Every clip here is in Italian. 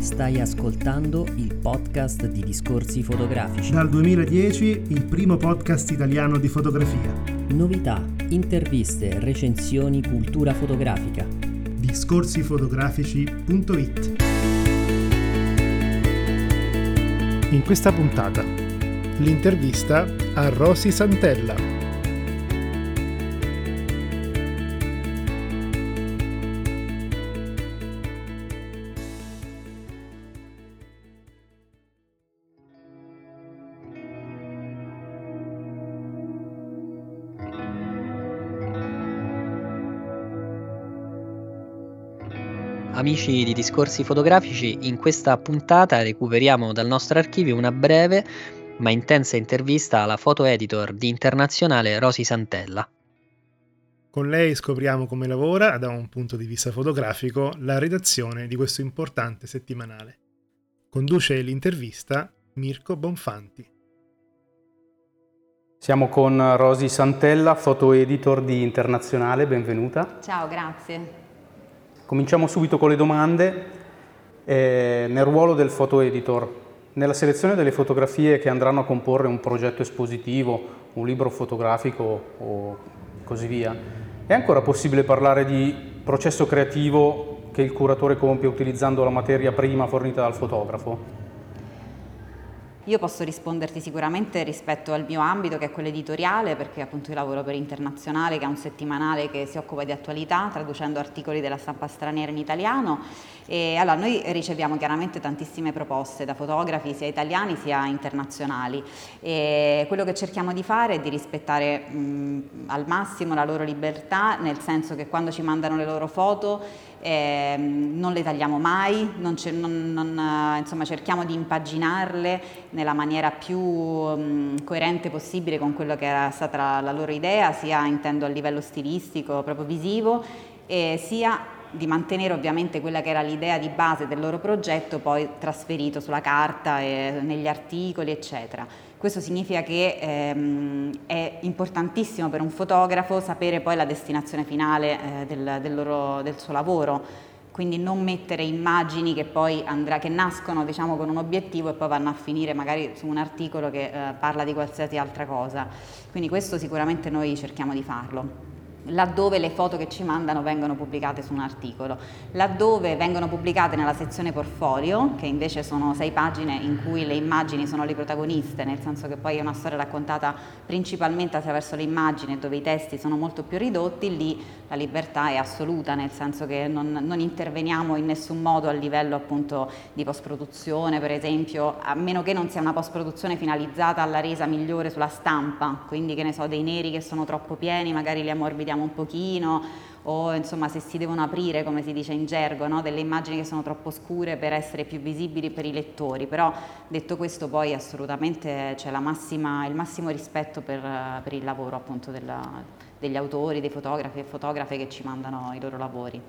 Stai ascoltando il podcast di Discorsi Fotografici. Dal 2010 il primo podcast italiano di fotografia. Novità, interviste, recensioni, cultura fotografica. Discorsifotografici.it In questa puntata, l'intervista a Rosy Santella. Amici di Discorsi Fotografici, in questa puntata recuperiamo dal nostro archivio una breve ma intensa intervista alla foto editor di Internazionale Rosi Santella. Con lei scopriamo come lavora, da un punto di vista fotografico, la redazione di questo importante settimanale. Conduce l'intervista Mirko Bonfanti. Siamo con Rosi Santella, foto editor di Internazionale, benvenuta. Ciao, grazie. Cominciamo subito con le domande. Eh, nel ruolo del foto editor, nella selezione delle fotografie che andranno a comporre un progetto espositivo, un libro fotografico o così via, è ancora possibile parlare di processo creativo che il curatore compie utilizzando la materia prima fornita dal fotografo? Io posso risponderti sicuramente rispetto al mio ambito che è quello editoriale perché appunto io lavoro per Internazionale che è un settimanale che si occupa di attualità traducendo articoli della stampa straniera in italiano. E allora noi riceviamo chiaramente tantissime proposte da fotografi sia italiani sia internazionali. E quello che cerchiamo di fare è di rispettare mh, al massimo la loro libertà nel senso che quando ci mandano le loro foto eh, non le tagliamo mai, non non, non, eh, insomma, cerchiamo di impaginarle nella maniera più um, coerente possibile con quello che era stata la, loro idea, sia intendo a livello stilistico, proprio visivo, e sia di mantenere ovviamente quella che era l'idea di base del loro progetto poi trasferito sulla carta, e negli articoli eccetera. Questo significa che ehm, è importantissimo per un fotografo sapere poi la destinazione finale eh, del, del, loro, del, suo lavoro, quindi non mettere immagini che poi andrà, che nascono diciamo, con un obiettivo e poi vanno a finire magari su un articolo che eh, parla di qualsiasi altra cosa. Quindi questo sicuramente noi cerchiamo di farlo laddove le foto che ci mandano vengono pubblicate su un articolo, laddove vengono pubblicate nella sezione portfolio, che invece sono sei pagine in cui le immagini sono le protagoniste, nel senso che poi è una storia raccontata principalmente attraverso le immagini dove i testi sono molto più ridotti, lì la libertà è assoluta, nel senso che non, non interveniamo in nessun modo a livello appunto di post-produzione, per esempio, a meno che non sia una post-produzione finalizzata alla resa migliore sulla stampa, quindi che ne so, dei neri che sono troppo pieni, magari li ammorbidiamo un pochino o insomma se si devono aprire come si dice in gergo no? delle immagini che sono troppo scure per essere più visibili per i lettori però detto questo poi assolutamente c'è massima, il massimo rispetto per, per il lavoro appunto della, degli autori, dei fotografi e fotografe che ci mandano i loro lavori.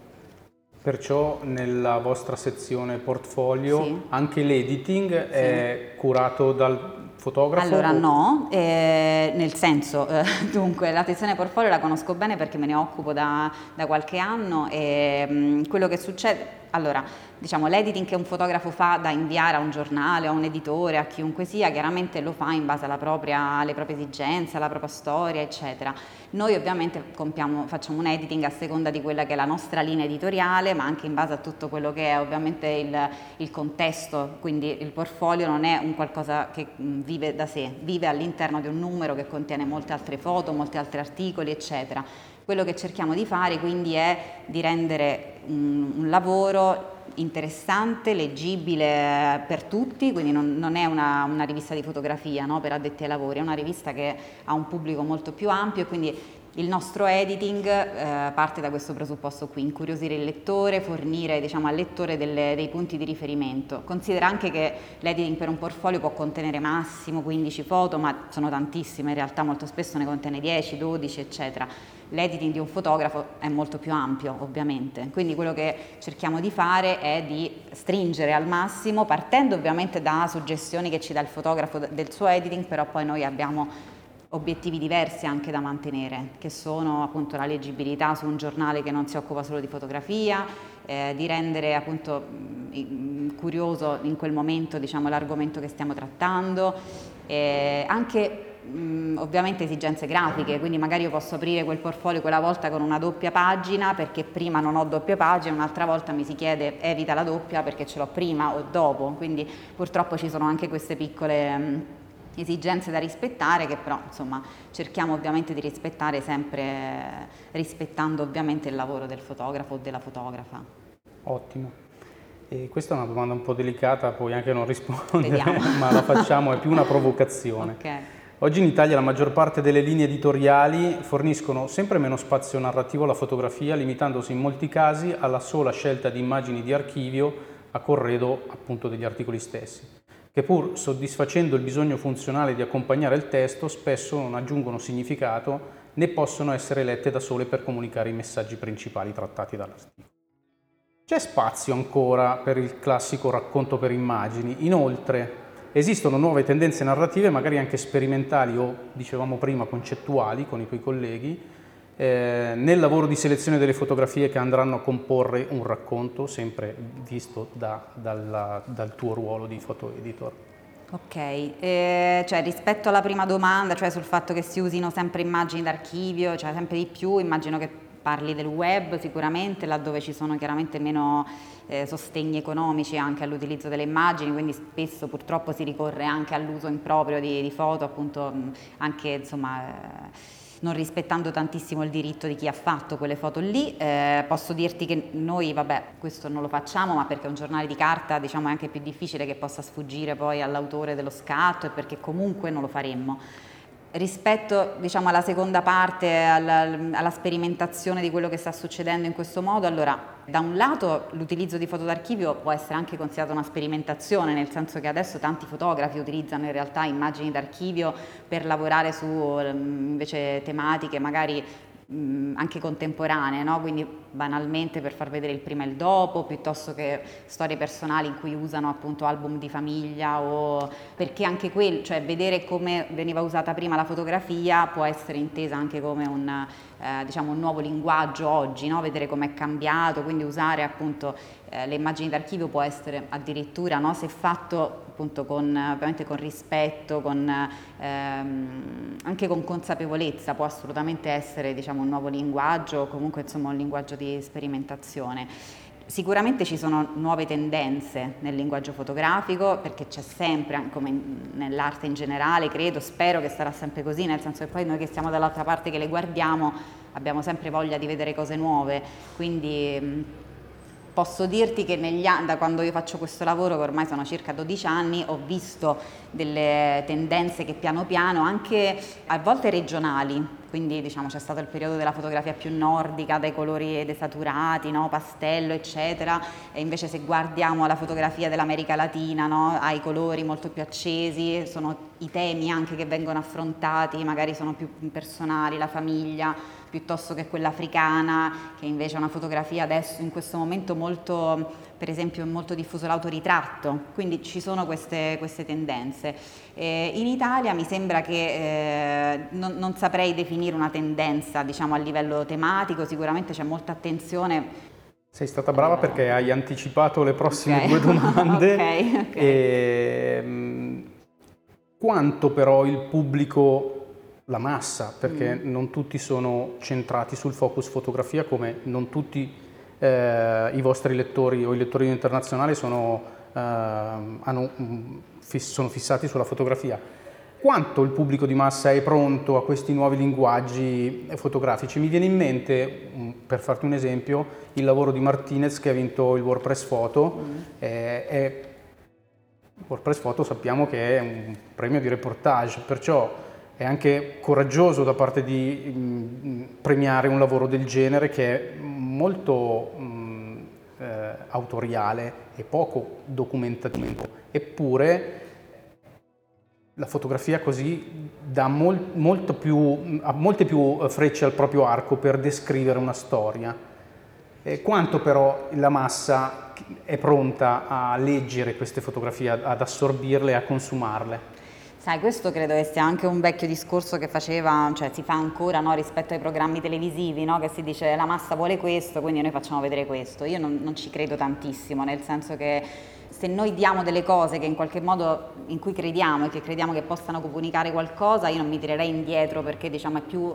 Perciò nella vostra sezione portfolio sì. anche l'editing sì. è curato dal fotografo? Allora no, eh, nel senso, eh, dunque la sezione portfolio la conosco bene perché me ne occupo da, da qualche anno e mh, mm, quello che succede, allora diciamo l'editing che un fotografo fa da inviare a un giornale, a un editore, a chiunque sia, chiaramente lo fa in base propria, alle proprie esigenze, alla propria storia, eccetera. Noi ovviamente compiamo, facciamo un editing a seconda di quella che è la nostra linea editoriale, ma anche in base a tutto quello che è ovviamente il, il contesto, quindi il portfolio non è un qualcosa che mm, vive da sé, vive all'interno di un numero che contiene molte altre foto, molti altri articoli, eccetera. Quello che cerchiamo di fare quindi è di rendere un, un lavoro interessante, leggibile per tutti, quindi non, non è una, una, rivista di fotografia no, per addetti ai lavori, è una rivista che ha un pubblico molto più ampio e quindi il nostro editing eh, parte da questo presupposto qui, incuriosire il lettore, fornire diciamo, al lettore delle, dei punti di riferimento. Considera anche che l'editing per un portfolio può contenere massimo 15 foto, ma sono tantissime, in realtà molto spesso ne contiene 10, 12, eccetera l'editing di un fotografo è molto più ampio ovviamente, quindi quello che cerchiamo di fare è di stringere al massimo, partendo ovviamente da suggestioni che ci dà il fotografo del suo editing, però poi noi abbiamo obiettivi diversi anche da mantenere, che sono appunto la leggibilità su un giornale che non si occupa solo di fotografia, eh, di rendere appunto mh, curioso in quel momento diciamo, l'argomento che stiamo trattando, eh, anche mh, ovviamente esigenze grafiche, quindi magari io posso aprire quel portfolio quella volta con una doppia pagina perché prima non ho doppia pagina, un'altra volta mi si chiede evita la doppia perché ce l'ho prima o dopo, quindi purtroppo ci sono anche queste piccole... Mh, esigenze da rispettare che però insomma cerchiamo ovviamente di rispettare sempre rispettando ovviamente il lavoro del fotografo o della fotografa. Ottimo. E questa è una domanda un po' delicata, puoi anche non rispondere, ma la facciamo, è più una provocazione. Okay. Oggi in Italia la maggior parte delle linee editoriali forniscono sempre meno spazio narrativo alla fotografia, limitandosi in molti casi alla sola scelta di immagini di archivio a corredo appunto degli articoli stessi che pur soddisfacendo il bisogno funzionale di accompagnare il testo, spesso non aggiungono significato né possono essere lette da sole per comunicare i messaggi principali trattati dall'articolo. C'è spazio ancora per il classico racconto per immagini, inoltre esistono nuove tendenze narrative, magari anche sperimentali o, dicevamo prima, concettuali con i tuoi colleghi, eh, nel lavoro di selezione delle fotografie che andranno a comporre un racconto, sempre visto da, dalla, dal tuo ruolo di foto editor. Ok, eh, cioè rispetto alla prima domanda, cioè sul fatto che si usino sempre immagini d'archivio, cioè sempre di più, immagino che parli del web sicuramente, laddove ci sono chiaramente meno eh, sostegni economici anche all'utilizzo delle immagini, quindi spesso purtroppo si ricorre anche all'uso improprio di, di foto, appunto anche insomma... Eh, non rispettando tantissimo il diritto di chi ha fatto quelle foto lì. Eh, posso dirti che noi, vabbè, questo non lo facciamo, ma perché un giornale di carta diciamo, è anche più difficile che possa sfuggire poi all'autore dello scatto e perché comunque non lo faremmo. Rispetto diciamo, alla seconda parte, alla, alla, sperimentazione di quello che sta succedendo in questo modo, allora da un lato l'utilizzo di foto d'archivio può essere anche considerato una sperimentazione, nel senso che adesso tanti fotografi utilizzano in realtà immagini d'archivio per lavorare su invece tematiche magari anche contemporanee, no? quindi banalmente per far vedere il prima e il dopo, piuttosto che storie personali in cui usano appunto album di famiglia o perché anche quel, cioè vedere come veniva usata prima la fotografia può essere intesa anche come un, eh, diciamo un nuovo linguaggio oggi, no? vedere com'è cambiato, quindi usare appunto eh, le immagini d'archivio può essere addirittura, no? se fatto appunto con, ovviamente con rispetto, con, ehm, anche con consapevolezza, può assolutamente essere diciamo, un nuovo linguaggio o comunque insomma, un linguaggio di sperimentazione. Sicuramente ci sono nuove tendenze nel linguaggio fotografico perché c'è sempre, come nell'arte in generale, credo, spero che sarà sempre così, nel senso che poi noi che siamo dall'altra parte che le guardiamo abbiamo sempre voglia di vedere cose nuove, quindi Posso dirti che negli da quando io faccio questo lavoro, che ormai sono circa 12 anni, ho visto delle tendenze che piano piano, anche a volte regionali, quindi diciamo c'è stato il periodo della fotografia più nordica, dai colori desaturati, no? pastello eccetera, e invece se guardiamo la fotografia dell'America Latina, no? ha i colori molto più accesi, sono i temi anche che vengono affrontati, magari sono più personali, la famiglia, piuttosto che quella africana, che invece è una fotografia adesso in questo momento molto, per esempio, molto diffuso l'autoritratto, quindi ci sono queste, queste tendenze. Eh, in Italia mi sembra che eh, non, non, saprei definire una tendenza diciamo, a livello tematico, sicuramente c'è molta attenzione. Sei stata brava perché hai anticipato le prossime okay. due domande. okay, okay. E, ehm, quanto però il pubblico la massa, perché mm. non tutti sono centrati sul focus fotografia come non tutti eh, i vostri lettori o i lettori internazionali sono, eh, hanno, mm, sono fissati sulla fotografia. Quanto il pubblico di massa è pronto a questi nuovi linguaggi fotografici? Mi viene in mente, mm, per farti un esempio, il lavoro di Martinez che ha vinto il WordPress Photo. Mm. Eh, è, WordPress Photo sappiamo che è un premio di reportage, perciò è anche coraggioso da parte di mh, mm, premiare un lavoro del genere che è molto mh, mm, eh, autoriale e poco documentativo, eppure la fotografia così dà mol, più, molte più frecce al proprio arco per descrivere una storia. E quanto però la massa è pronta a leggere queste fotografie, ad assorbirle a consumarle? Sai, questo credo che sia anche un vecchio discorso che faceva, cioè si fa ancora no, rispetto ai programmi televisivi, no, che si dice la massa vuole questo, quindi noi facciamo vedere questo. Io non, non ci credo tantissimo, nel senso che se noi diamo delle cose che in qualche modo in cui crediamo e che crediamo che possano comunicare qualcosa, io non mi tirerei indietro perché diciamo è più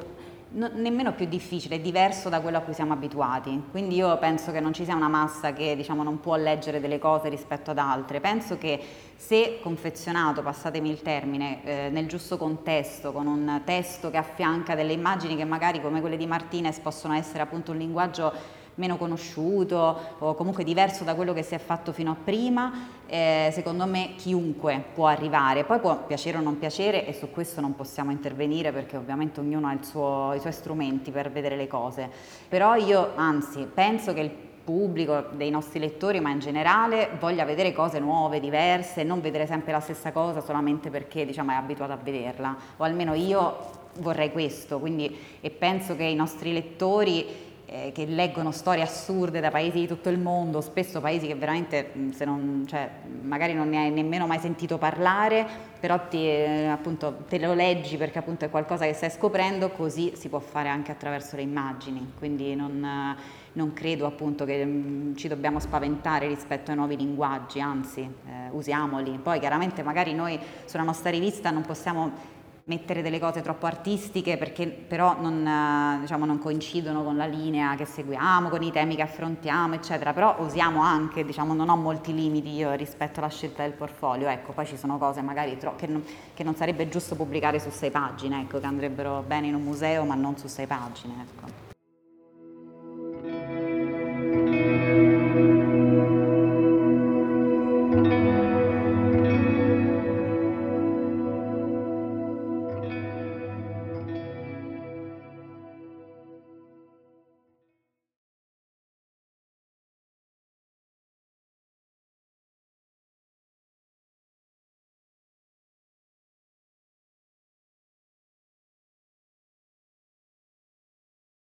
no, nemmeno più difficile, è diverso da quello a cui siamo abituati. Quindi io penso che non ci sia una massa che diciamo, non può leggere delle cose rispetto ad altre. Penso che se confezionato, passatemi il termine, eh, nel giusto contesto, con un testo che affianca delle immagini che magari come quelle di Martinez possono essere appunto un linguaggio meno conosciuto o comunque diverso da quello che si è fatto fino a prima, eh, secondo me chiunque può arrivare, poi può piacere o non piacere e su questo non possiamo intervenire perché ovviamente ognuno ha suo, i suoi strumenti per vedere le cose, però io anzi penso che il pubblico, dei nostri lettori, ma in generale voglia vedere cose nuove, diverse, non vedere sempre la stessa cosa solamente perché diciamo, è abituato a vederla, o almeno io vorrei questo, quindi, e penso che i nostri lettori eh, che leggono storie assurde da paesi di tutto il mondo, spesso paesi che veramente se non, cioè, magari non ne hai nemmeno mai sentito parlare, però ti, eh, appunto, te lo leggi perché appunto è qualcosa che stai scoprendo, così si può fare anche attraverso le immagini, quindi non, non credo appunto che mm, ci dobbiamo spaventare rispetto ai nuovi linguaggi, anzi eh, usiamoli. Poi chiaramente magari noi sulla nostra rivista non possiamo mettere delle cose troppo artistiche perché però non, eh, diciamo, non, coincidono con la linea che seguiamo, con i temi che affrontiamo, eccetera, però usiamo anche, diciamo, non ho molti limiti io rispetto alla scelta del portfolio, ecco, poi ci sono cose magari tro- che, non, che, non, sarebbe giusto pubblicare su sei pagine, ecco, che andrebbero bene in un museo ma non su sei pagine, ecco.